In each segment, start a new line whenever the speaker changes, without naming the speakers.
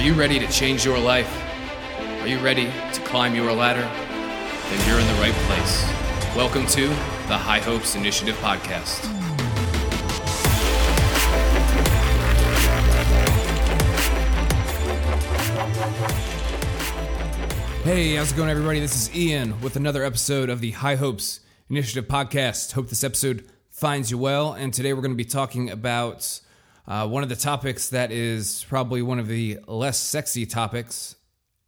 Are you ready to change your life? Are you ready to climb your ladder? Then you're in the right place. Welcome to the High Hopes Initiative Podcast.
Hey, how's it going, everybody? This is Ian with another episode of the High Hopes Initiative podcast. Hope this episode finds you well. And today we're going to be talking about uh, one of the topics that is probably one of the less sexy topics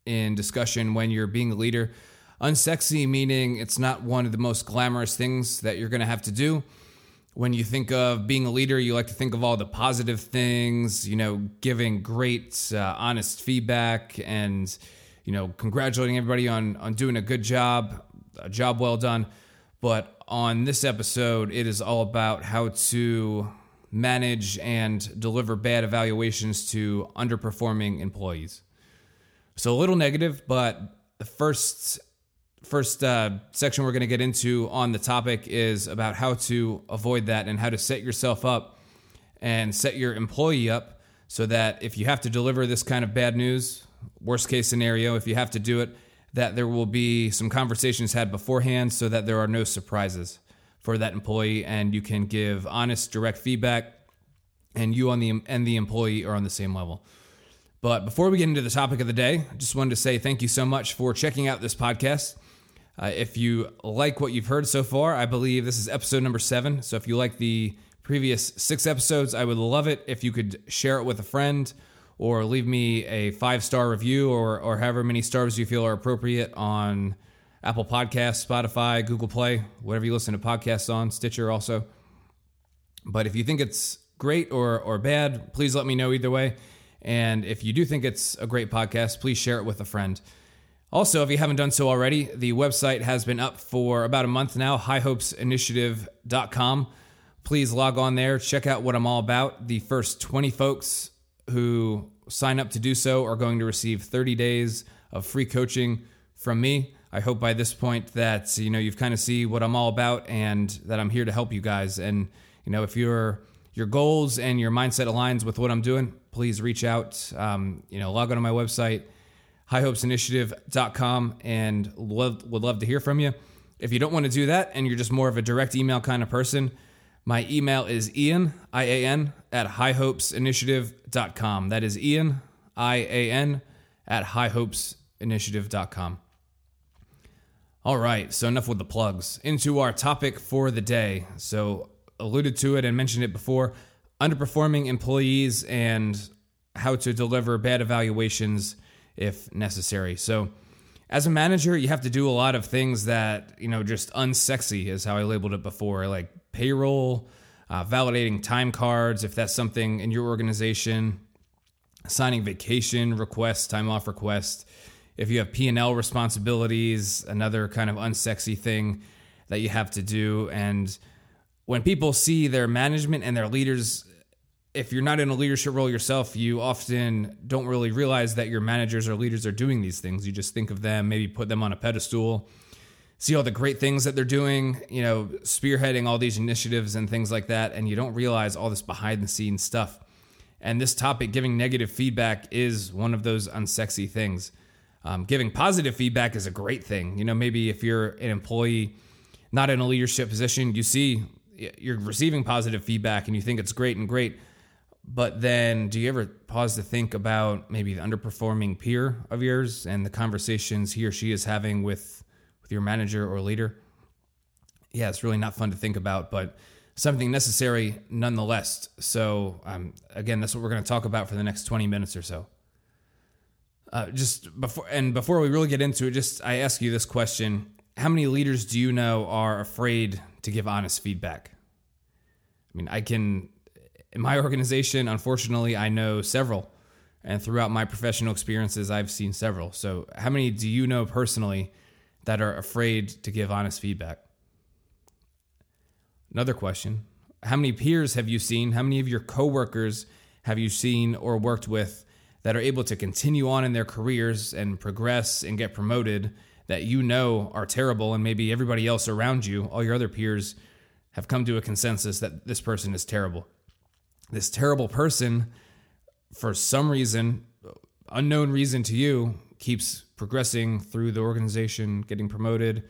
in discussion when you're being a leader. Unsexy meaning it's not one of the most glamorous things that you're going to have to do. When you think of being a leader, you like to think of all the positive things, you know, giving great, uh, honest feedback and you know, congratulating everybody on on doing a good job, a job well done. But on this episode, it is all about how to manage and deliver bad evaluations to underperforming employees. So a little negative, but the first first uh, section we're going to get into on the topic is about how to avoid that and how to set yourself up and set your employee up so that if you have to deliver this kind of bad news worst case scenario, if you have to do it, that there will be some conversations had beforehand so that there are no surprises for that employee and you can give honest, direct feedback and you on the and the employee are on the same level. But before we get into the topic of the day, I just wanted to say thank you so much for checking out this podcast. Uh, if you like what you've heard so far, I believe this is episode number seven. So if you like the previous six episodes, I would love it if you could share it with a friend or leave me a five star review or, or however many stars you feel are appropriate on Apple Podcasts, Spotify, Google Play, whatever you listen to podcasts on, Stitcher also. But if you think it's great or, or bad, please let me know either way. And if you do think it's a great podcast, please share it with a friend. Also, if you haven't done so already, the website has been up for about a month now, highhopesinitiative.com. Please log on there, check out what I'm all about. The first 20 folks who sign up to do so are going to receive 30 days of free coaching from me. I hope by this point that you know you've kind of see what I'm all about and that I'm here to help you guys. And you know if your your goals and your mindset aligns with what I'm doing, please reach out. Um, you know, log on to my website, highhopesinitiative.com, and love, would love to hear from you. If you don't want to do that and you're just more of a direct email kind of person, my email is Ian, I A N, at highhopesinitiative.com. That is Ian, I A N, at highhopesinitiative.com. All right, so enough with the plugs. Into our topic for the day. So, alluded to it and mentioned it before underperforming employees and how to deliver bad evaluations if necessary. So, as a manager, you have to do a lot of things that, you know, just unsexy is how I labeled it before, like payroll, uh, validating time cards, if that's something in your organization, signing vacation requests, time off requests. If you have P&L responsibilities, another kind of unsexy thing that you have to do. And when people see their management and their leaders if you're not in a leadership role yourself, you often don't really realize that your managers or leaders are doing these things. You just think of them, maybe put them on a pedestal, see all the great things that they're doing, you know, spearheading all these initiatives and things like that, and you don't realize all this behind the scenes stuff. And this topic, giving negative feedback, is one of those unsexy things. Um, giving positive feedback is a great thing. You know, maybe if you're an employee not in a leadership position, you see you're receiving positive feedback and you think it's great and great but then, do you ever pause to think about maybe the underperforming peer of yours and the conversations he or she is having with with your manager or leader? Yeah, it's really not fun to think about, but something necessary nonetheless. So, um, again, that's what we're going to talk about for the next twenty minutes or so. Uh, just before and before we really get into it, just I ask you this question: How many leaders do you know are afraid to give honest feedback? I mean, I can in my organization, unfortunately, I know several. And throughout my professional experiences, I've seen several. So, how many do you know personally that are afraid to give honest feedback? Another question How many peers have you seen? How many of your coworkers have you seen or worked with that are able to continue on in their careers and progress and get promoted that you know are terrible? And maybe everybody else around you, all your other peers, have come to a consensus that this person is terrible this terrible person, for some reason, unknown reason to you, keeps progressing through the organization, getting promoted,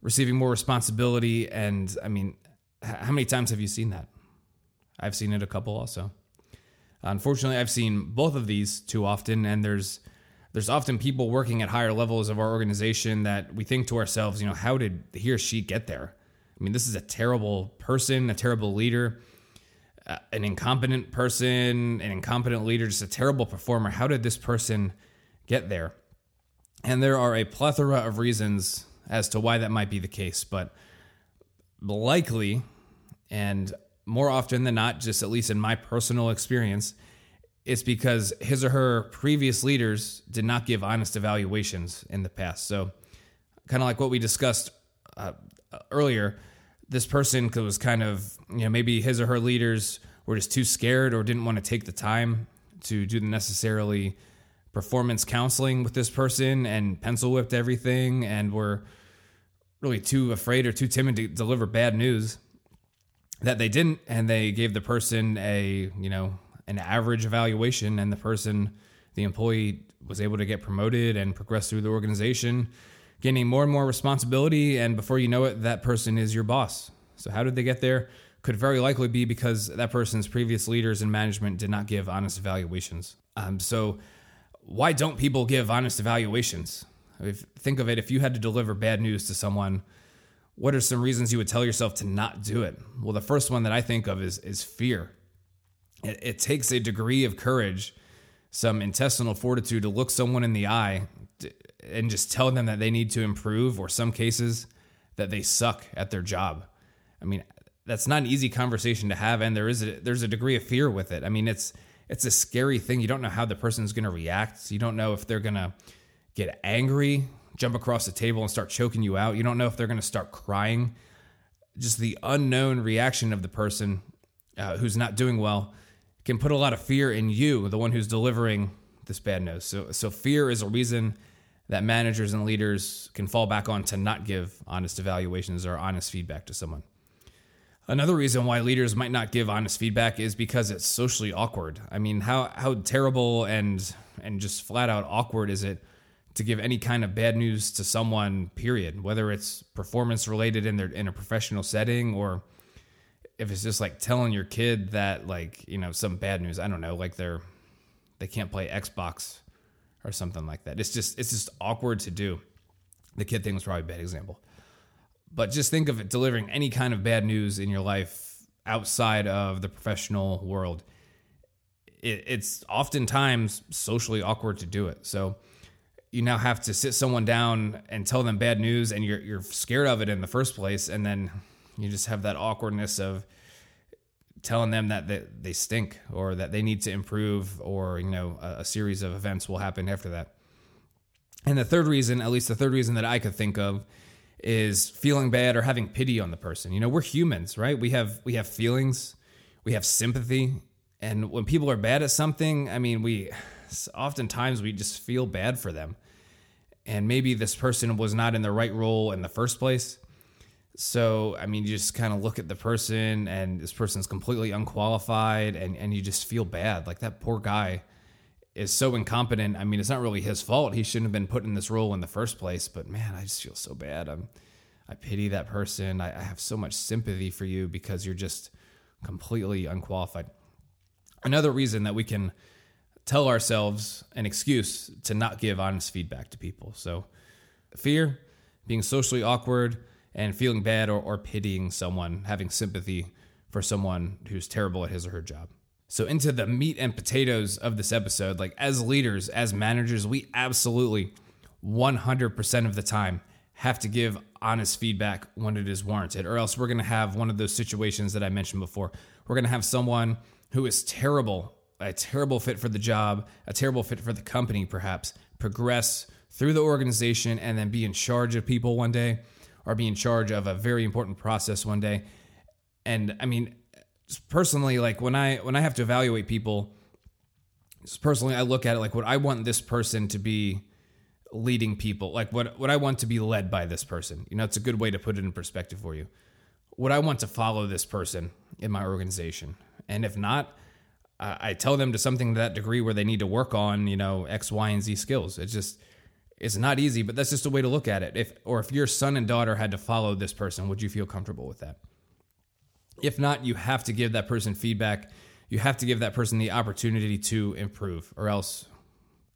receiving more responsibility. And I mean, how many times have you seen that? I've seen it a couple also. Unfortunately, I've seen both of these too often, and there's there's often people working at higher levels of our organization that we think to ourselves, you know, how did he or she get there? I mean, this is a terrible person, a terrible leader, uh, an incompetent person, an incompetent leader, just a terrible performer. How did this person get there? And there are a plethora of reasons as to why that might be the case, but likely, and more often than not, just at least in my personal experience, it's because his or her previous leaders did not give honest evaluations in the past. So, kind of like what we discussed uh, earlier, this person was kind of, you know, maybe his or her leaders were just too scared or didn't want to take the time to do the necessarily performance counseling with this person and pencil whipped everything and were really too afraid or too timid to deliver bad news that they didn't and they gave the person a you know an average evaluation and the person the employee was able to get promoted and progress through the organization gaining more and more responsibility and before you know it that person is your boss. So how did they get there? Could very likely be because that person's previous leaders and management did not give honest evaluations. Um, so why don't people give honest evaluations? If, think of it if you had to deliver bad news to someone what are some reasons you would tell yourself to not do it? Well, the first one that I think of is is fear. It, it takes a degree of courage, some intestinal fortitude to look someone in the eye and just tell them that they need to improve, or some cases that they suck at their job. I mean, that's not an easy conversation to have, and there is a, there's a degree of fear with it. I mean, it's it's a scary thing. You don't know how the person's going to react. You don't know if they're going to get angry jump across the table and start choking you out. You don't know if they're going to start crying. Just the unknown reaction of the person uh, who's not doing well can put a lot of fear in you, the one who's delivering this bad news. So, so fear is a reason that managers and leaders can fall back on to not give honest evaluations or honest feedback to someone. Another reason why leaders might not give honest feedback is because it's socially awkward. I mean, how how terrible and and just flat out awkward is it to give any kind of bad news to someone period. Whether it's performance related in their in a professional setting or if it's just like telling your kid that like you know some bad news i don't know like they're they can't play xbox or something like that. It's just it's just awkward to do. The kid thing was probably a bad example. But just think of it delivering any kind of bad news in your life outside of the professional world. It, it's oftentimes socially awkward to do it. So you now have to sit someone down and tell them bad news and you're you're scared of it in the first place. And then you just have that awkwardness of telling them that they, they stink or that they need to improve or you know a, a series of events will happen after that. And the third reason at least the third reason that i could think of is feeling bad or having pity on the person. You know we're humans right? We have we have feelings we have sympathy. And when people are bad at something i mean we oftentimes we just feel bad for them. And maybe this person was not in the right role in the first place. So, I mean, you just kind of look at the person and this person's completely unqualified and, and you just feel bad. Like that poor guy is so incompetent. I mean, it's not really his fault. He shouldn't have been put in this role in the first place. But man, I just feel so bad. I'm, I pity that person. I, I have so much sympathy for you because you're just completely unqualified. Another reason that we can tell ourselves an excuse to not give honest feedback to people. So, fear, being socially awkward, and feeling bad or, or pitying someone, having sympathy for someone who's terrible at his or her job. So, into the meat and potatoes of this episode, like as leaders, as managers, we absolutely 100% of the time have to give honest feedback when it is warranted, or else we're to have one of those situations that I mentioned before. We're to have someone who is terrible a terrible fit for the job, a terrible fit for the company, perhaps, progress through the organization and then be in charge of people one day or be in charge of a very important process one day. And I mean, personally, like when I when I have to evaluate people, personally, I look at it like what I want this person to be leading people, like what what I want to be led by this person. You know, it's a good way to put it in perspective for you. What I want to follow this person in my organization, and if not, I, tell them to something to that degree where they need to work on, you know, X, Y, and Z skills. It's just it's not easy, but that's just a way to look at it. If or if your son and daughter had to follow this person, would you feel comfortable with that? If not, you have to give that person feedback. You have to give that person the opportunity to improve, or else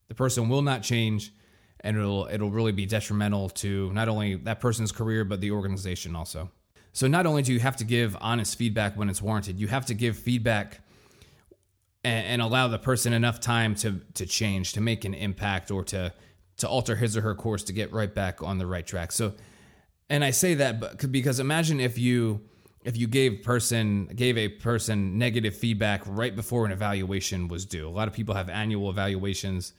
the person will not change and it'll it'll really be detrimental to not only that person's career but the organization also. So not only do you have to give honest feedback when it's warranted, you have to give feedback and, and allow the person enough time to to change, to make an impact, or to to alter his or her course to get right back on the right track. So, and I say that because imagine if you if you gave person gave a person negative feedback right before an evaluation was due. A lot of people have annual evaluations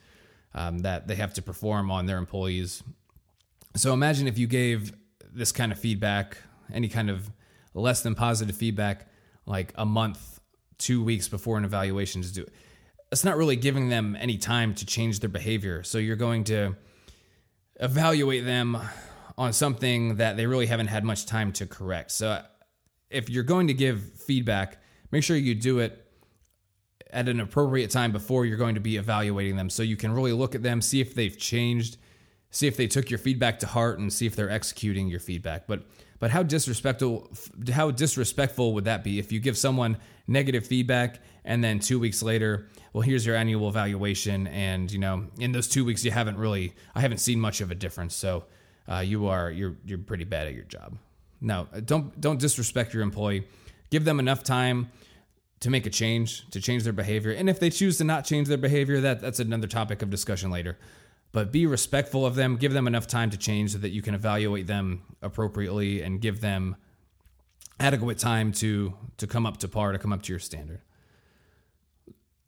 um, that they have to perform on their employees. So imagine if you gave this kind of feedback, any kind of less than positive feedback, like a month, two weeks before an evaluation is due. It's not really giving them any time to change their behavior. So you're going to evaluate them on something that they really haven't had much time to correct. So if you're going to give feedback, make sure you do it at an appropriate time before you're going to be evaluating them so you can really look at them, see if they've changed, see if they took your feedback to heart and see if they're executing your feedback. But but how disrespectful how disrespectful would that be if you give someone negative feedback and then 2 weeks later, well here's your annual evaluation and you know, in those 2 weeks you haven't really I haven't seen much of a difference. So uh, you are you're you're pretty bad at your job. No, don't don't disrespect your employee. Give them enough time to make a change, to change their behavior. And if they choose to not change their behavior, that that's another topic of discussion later. But be respectful of them, give them enough time to change so that you can evaluate them appropriately and give them adequate time to to come up to par, to come up to your standard.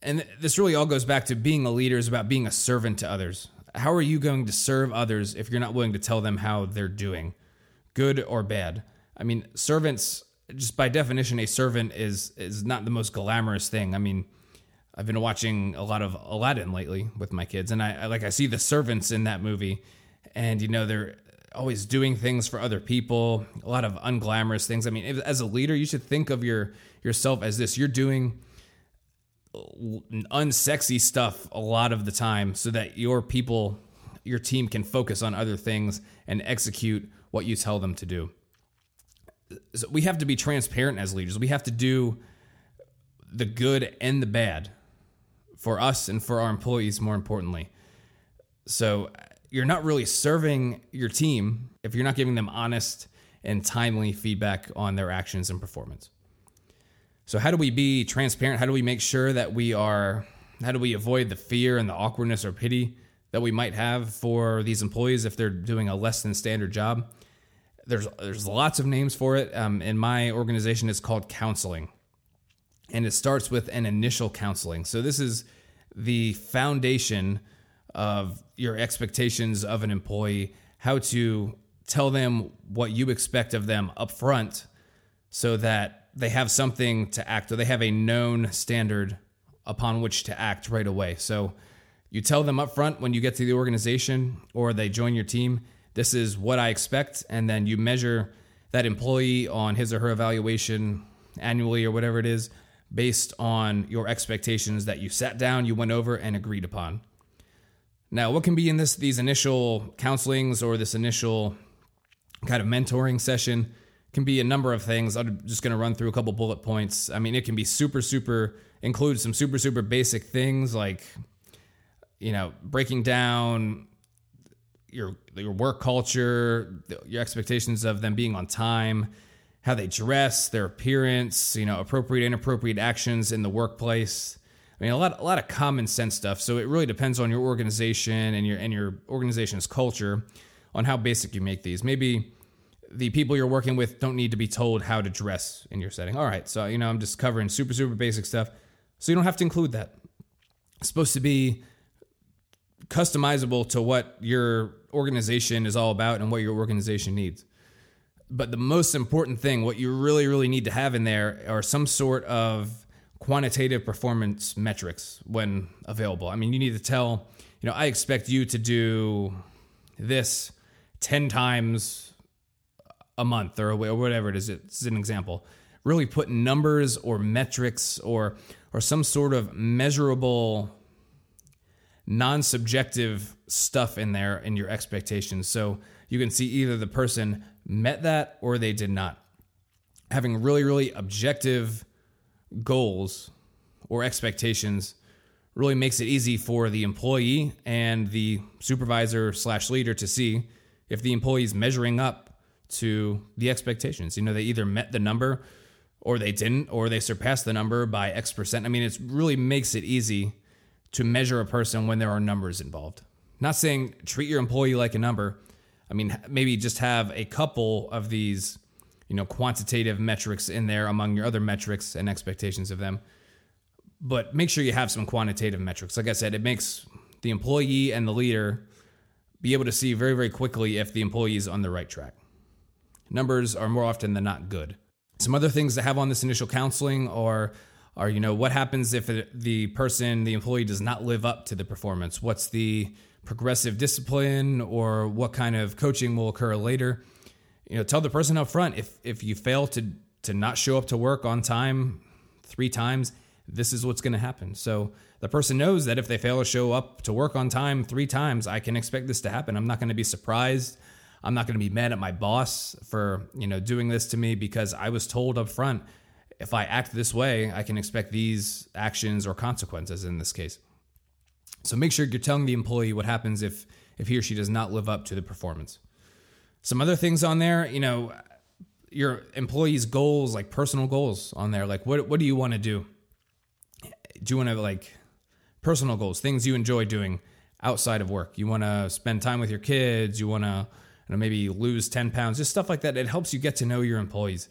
And this really all goes back to being a leader is about being a servant to others. How are you going to serve others if you're not willing to tell them how they're doing, good or bad? I mean, servants just by definition, a servant is is not the most glamorous thing. I mean, I've been watching a lot of Aladdin lately with my kids, and I, I like I see the servants in that movie, and you know they're always doing things for other people, a lot of unglamorous things. I mean, if, as a leader, you should think of your yourself as this: you're doing unsexy stuff a lot of the time, so that your people, your team, can focus on other things and execute what you tell them to do so we have to be transparent as leaders. We have to do the good and the bad for us and for our employees, more importantly. So you're not really serving your team if you're not giving them honest and timely feedback on their actions and performance. So, how do we be transparent? How do we make sure that we are, how do we avoid the fear and the awkwardness or pity that we might have for these employees if they're doing a less than standard job? there's there's lots of names for it. Um, in my organization, it's called counseling, and it starts with an initial counseling. So this is the foundation of your expectations of an employee, how to tell them what you expect of them up front, so that they have something to act or they have a known standard upon which to act right away. So you tell them up front when you get to the organization or they join your team this is what I expect. And then you measure that employee on his or her evaluation annually or whatever it is based on your expectations that you sat down, you went over, and agreed upon. Now, what can be in this these initial counselings or this initial kind of mentoring session can be a number of things. I'm just going to run through a couple bullet points. I mean, it can be super super include some super super basic things like you know, breaking down your your work culture, your expectations of them being on time, how they dress, their appearance, you know, appropriate inappropriate actions in the workplace. I mean, a lot a lot of common sense stuff. So it really depends on your organization and your and your organization's culture on how basic you make these. Maybe the people you're working with don't need to be told how to dress in your setting. All right, so you know, I'm just covering super super basic stuff. So you don't have to include that. It's supposed to be customizable to what your organization is all about and what your organization needs. But the most important thing, what you really, really need to have in there are some sort of quantitative performance metrics when available. I mean, you need to tell, you know, I expect you to do this 10 times a month or whatever it is. It's an example. really put numbers or metrics or or some sort of measurable non-subjective stuff in there in your expectations so you can see either the person met that or they did not. Having really really objective goals or expectations really makes it easy for the employee and the supervisor slash leader to see if the employee is measuring up to the expectations. You know they either met the number or they didn't or they surpassed the number by x percent. I mean it really makes it easy to measure a person when there are numbers involved. Not saying treat your employee like a number i mean maybe just have a couple of these you know quantitative metrics in there among your other metrics and expectations of them. But make sure you have some quantitative metrics. Like i said it makes the employee and the leader be able to see very very quickly if the employee is on the right track. Numbers are more often than not good. Some other things to have on this initial counseling are are you know what happens if the person the employee does not live up to the performance? What's the progressive discipline or what kind of coaching will occur later. You know tell the person up front if if you fail to to not show up to work on time three times this is what's going to happen. So the person knows that if they fail to show up to work on time three times i can expect this to happen. I'm not going to be surprised. I'm not going to be mad at my boss for you know doing this to me because i was told up front if i act this way i can expect these actions or consequences in this case so make sure you're telling the employee what happens if if he or she does not live up to the performance some other things on there, you know, your employees' goals, like personal goals on there. Like, what, what do you want to do? Do you want to, like, personal goals, things you enjoy doing outside of work? You want to spend time with your kids? You want to you know, maybe lose 10 pounds? Just stuff like that. It helps you get to know your employees.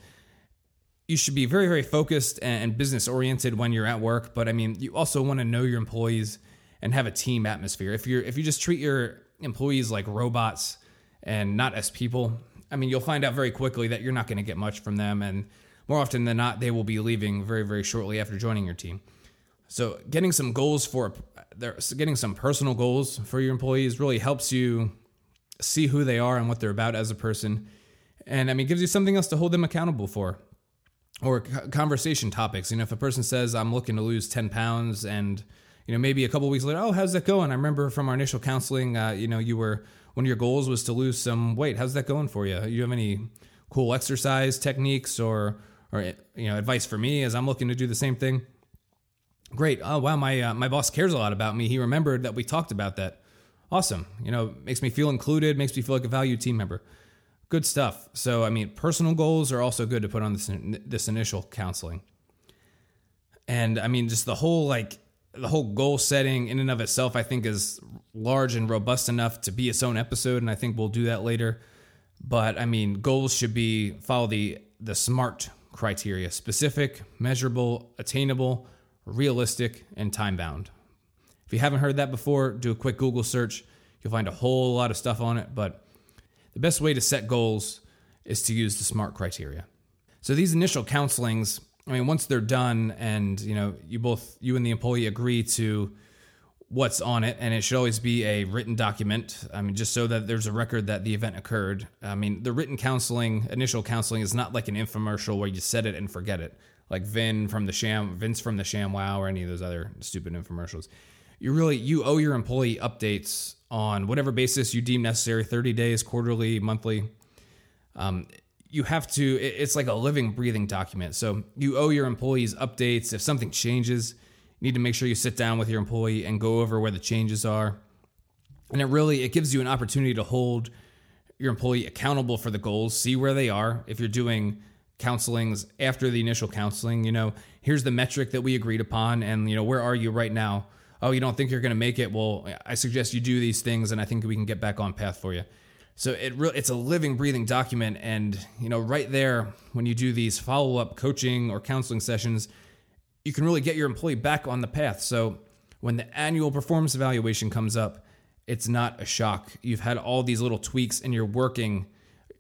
You should be very, very focused and business oriented when you're at work. But I mean, you also want to know your employees and have a team atmosphere. If you're, if you just treat your employees like robots, and not as people, I mean, you'll find out very quickly that you're not going to get much from them. And more often than not, they will be leaving very, very shortly after joining your team. So, getting some goals for getting some personal goals for your employees really helps you see who they are and what they're about as a person. And I mean, gives you something else to hold them accountable for. Or conversation topics. You know, if a person says, I'm looking to lose 10 pounds and you know, maybe a couple weeks later, oh, how's that going? I remember from our initial counseling, uh, you know, you were one of your goals was to lose some weight. How's that going for you? You have any cool exercise techniques or or you know advice for me as I'm looking to do the same thing? Great. Oh wow, my uh, my boss cares a lot about me. He remembered that we talked about that. Awesome. You know, makes me feel included. Makes me feel like a valued team member. Good stuff. So I mean, personal goals are also good to put on this this initial counseling. And I mean, just the whole like the whole goal setting in and of itself, I think, is large and robust enough to be its own episode, and I think we'll do that later. But I mean, goals should be follow the the SMART criteria: specific, measurable, attainable, realistic, and time bound. If you haven't heard that before, do a quick Google search. You'll find a whole lot of stuff on it. But the best way to set goals is to use the SMART criteria. So these initial counselings I mean, once they're done and, you know, you both, you and the employee agree to what's on it, and it should always be a written document. I mean, just so that there's a record that the event occurred. I mean, the written counseling, initial counseling, is not like an infomercial where you set it and forget it, like Vin from the Sham, Vince from the Sham Wow, or any of those other stupid infomercials. You really you owe your employee updates on whatever basis you deem necessary, 30 days, quarterly, monthly. Um, you have to it's like a living breathing document. So you owe your employees updates. If something changes you need to make sure you sit down with your employee and go over where the changes are. And it really it gives you an opportunity to hold your employee accountable for the goals see where they are. If you're doing counselings after the initial counseling you know here's the metric that we agreed upon and you know where are you right now? Oh you don't think you're going to make it? Well i suggest you do these things and i think we can get back on path for you so it really it's a living, breathing document, and you know, right there when you do these follow up coaching or counseling sessions, you can really get your employee back on the path. So when the annual performance evaluation comes up, it's not a shock. You've had all these little tweaks, and you're working.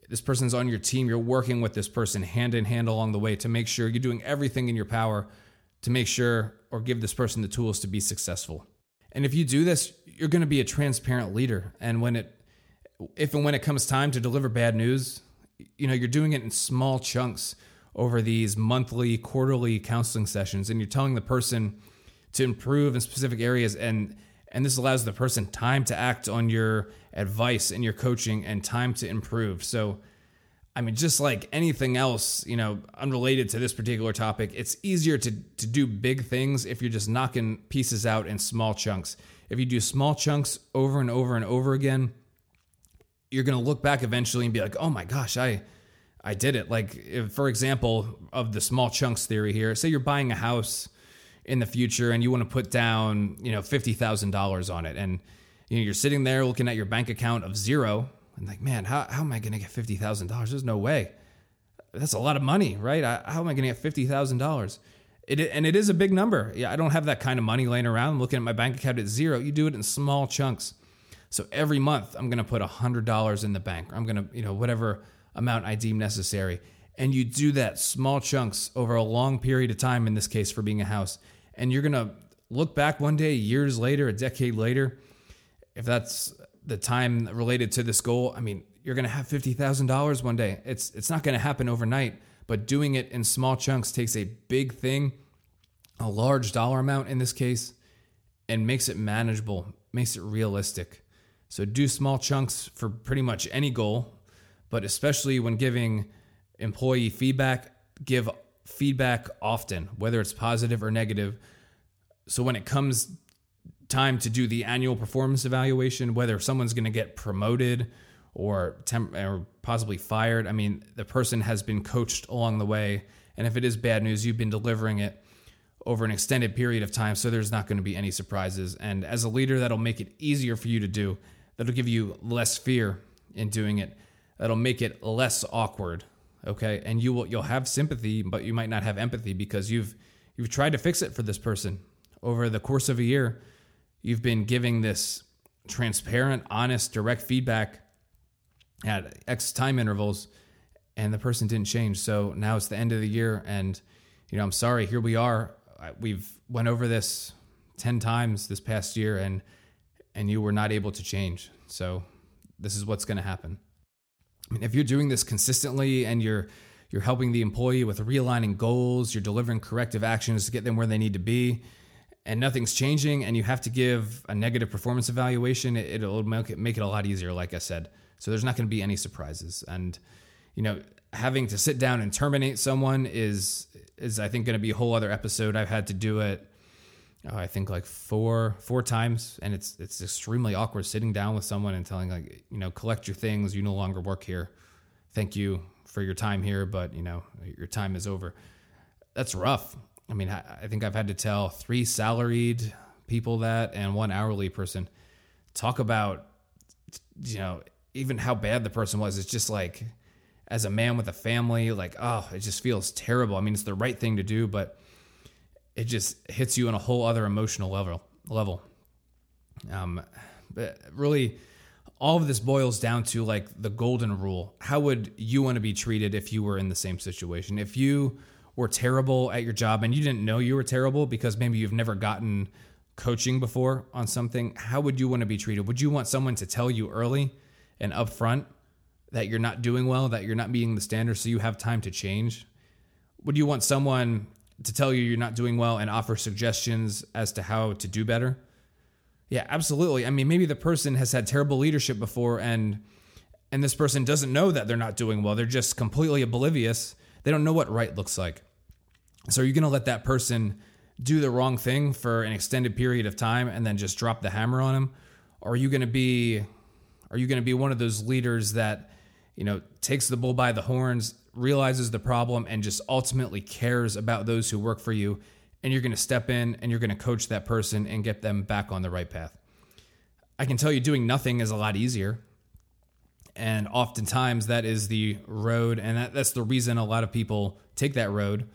This person's on your team. You're working with this person hand in hand along the way to make sure you're doing everything in your power to make sure or give this person the tools to be successful. And if you do this, you're going to be a transparent leader. And when it if and when it comes time to deliver bad news, you know, you're doing it in small chunks over these monthly, quarterly counseling sessions, and you're telling the person to improve in specific areas and and this allows the person time to act on your advice and your coaching and time to improve. So I mean, just like anything else, you know, unrelated to this particular topic, it's easier to, to do big things if you're just knocking pieces out in small chunks. If you do small chunks over and over and over again, you're going to look back eventually and be like, oh my gosh, I, I did it. Like, if, for example, of the small chunks theory here, say you're buying a house in the future and you want to put down, you know, $50,000 on it. And you know, you're sitting there looking at your bank account of zero and like, man, how, how am I going to get $50,000? There's no way. That's a lot of money, right? I, how am I going to get $50,000? It, and it is a big number. Yeah, I don't have that kind of money laying around. I'm looking at my bank account at zero. You do it in small chunks. So every month I'm going to put $100 in the bank. I'm going to, you know, whatever amount I deem necessary. And you do that small chunks over a long period of time, in this case for being a house. And you're going to look back one day, years later, a decade later, if that's the time related to this goal, I mean, you're going to have $50,000 one day. It's it's not going to happen overnight, but doing it in small chunks takes a big thing, a large dollar amount in this case, and makes it manageable, makes it realistic. So do small chunks for pretty much any goal, but especially when giving employee feedback, give feedback often, whether it's positive or negative. So when it comes time to do the annual performance evaluation, whether someone's going to get promoted or temp- or possibly fired. I mean, the person has been coached along the way, and if it is bad news, you've been delivering it over an extended period of time, so there's not going to be any surprises. And as a leader, that'll make it easier for you to do. That'll give you less fear in doing it. That'll make it less awkward. Okay, and you will you'll have sympathy, but you might not have empathy because you've you've tried to fix it for this person over the course of a year You've been giving this transparent, honest, direct feedback at X time intervals, and the person didn't change. So now it's the end of the year, and you know, I'm sorry. Here we are. We've went over this ten times this past year, and and you were not able to change. So this is what's going to happen. I mean, if you're doing this consistently and you're you're helping the employee with realigning goals, you're delivering corrective actions to get them where they need to be, and nothing's changing and you have to give a negative performance evaluation, it, will make it, make it a lot easier, like I said. So there's not going to be any surprises. And, you know, having to sit down and terminate someone is, is I think, going to be a whole other episode. I've had to do it. Oh, I think like four four times, and it's it's extremely awkward sitting down with someone and telling like you know collect your things. You no longer work here. Thank you for your time here, but you know your time is over. That's rough. I mean, I think I've had to tell three salaried people that and one hourly person. Talk about, you know, even how bad the person was. It's just like, as a man with a family, like, oh, it just feels terrible. I mean, it's the right thing to do, but it just hits you on a whole other emotional level. Level. Um, but really, all of this boils down to like the golden rule. How would you want to be treated if you were in the same situation? If you were terrible at your job and you didn't know you were terrible because maybe you've never gotten coaching before on something, how would you want to be treated? Would you want someone to tell you early and upfront that you're not doing well, that you're not meeting the standards so you have time to change? Would you want someone to tell you you're not doing well and offer suggestions as to how to do better? Yeah, absolutely. I mean, maybe the person has had terrible leadership before and and this person doesn't know that they're not doing well. They're just completely oblivious. They don't know what right looks like. So are you going to let that person do the wrong thing for an extended period of time and then just drop the hammer on them? Or are you going to be are you going to be one of those leaders that you know takes the bull by the horns, realizes the problem and just ultimately cares about those who work for you and you're going to step in and you're going to coach that person and get them back on the right path. I can tell you doing nothing is a lot easier. And oftentimes that is the road and that, that's the reason a lot of people take that road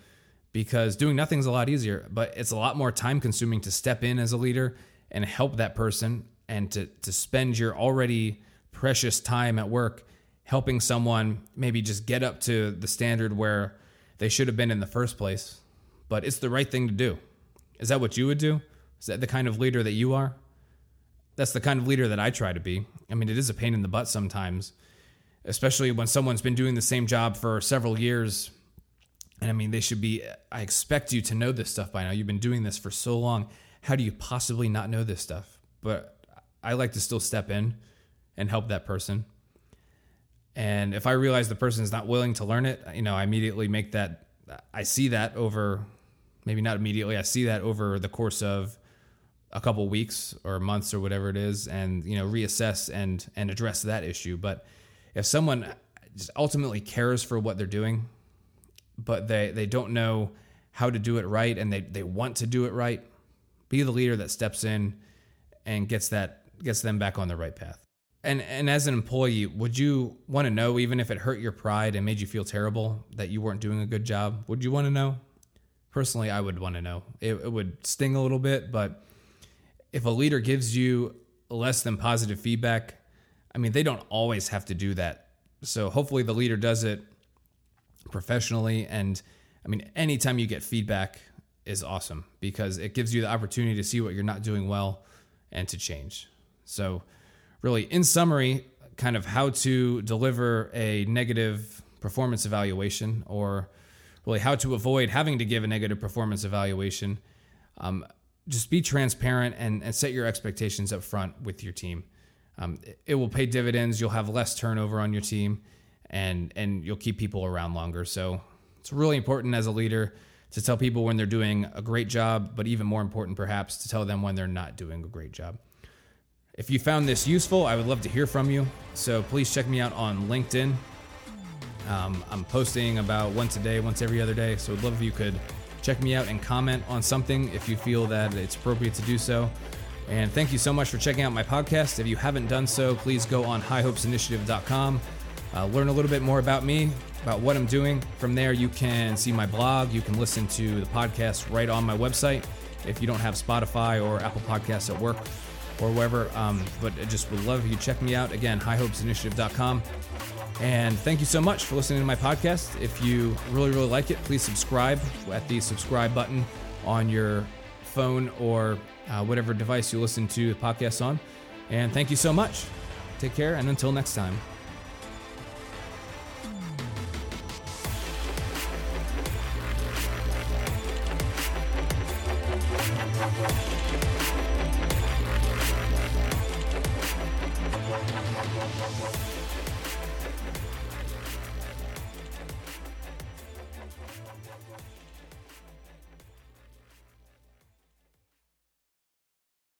because doing nothing is a lot easier, but it's a lot more time consuming to step in as a leader and help that person and to, to spend your already precious time at work helping someone maybe just get up to the standard where they should have been in the first place. But it's the right thing to do. Is that what you would do? Is that the kind of leader that you are? That's the kind of leader that I try to be. I mean, it is a pain in the butt sometimes, especially when someone's been doing the same job for several years And I mean, they should be, I expect you to know this stuff by now. You've been doing this for so long. How do you possibly not know this stuff? But I like to still step in and help that person. And if I realize the person is not willing to learn it, you know, I immediately make that, I see that over, maybe not immediately, I see that over the course of a couple weeks or months or whatever it is and, you know, reassess and, and address that issue. But if someone just ultimately cares for what they're doing, but they, they don't know how to do it right and they, they want to do it right, be the leader that steps in and gets that gets them back on the right path. And and as an employee, would you want to know even if it hurt your pride and made you feel terrible that you weren't doing a good job? Would you want to know? Personally, I would want to know. It, it would sting a little bit, but if a leader gives you less than positive feedback, I mean, they don't always have to do that. So hopefully the leader does it professionally and I mean, anytime you get feedback is awesome because it gives you the opportunity to see what you're not doing well and to change. So, really, in summary, kind of how to deliver a negative performance evaluation or really how to avoid having to give a negative performance evaluation. Um, just be transparent and, and, set your expectations up front with your team. Um, it, it will pay dividends. You'll have less turnover on your team and, and you'll keep people around longer. So, it's really important as a leader to tell people when they're doing a great job, but even more important, perhaps, to tell them when they're not doing a great job. If you found this useful, I would love to hear from you. So please check me out on LinkedIn. Um, I'm posting about once a day, once every other day. So I'd love if you could check me out and comment on something if you feel that it's appropriate to do so. And thank you so much for checking out my podcast. If you haven't done so, please go on highhopesinitiative.com, uh, learn a little bit more about me, about what I'm doing. From there, you can see my blog. You can listen to the podcast right on my website if you don't have Spotify or Apple Podcasts at work or wherever. Um, but I just would love if you check me out. Again, highhopesinitiative.com. And thank you so much for listening to my podcast. If you really, really like it, please subscribe at the subscribe button on your phone or uh, whatever device you listen to the podcast on. And thank you so much. Take care, and until next time.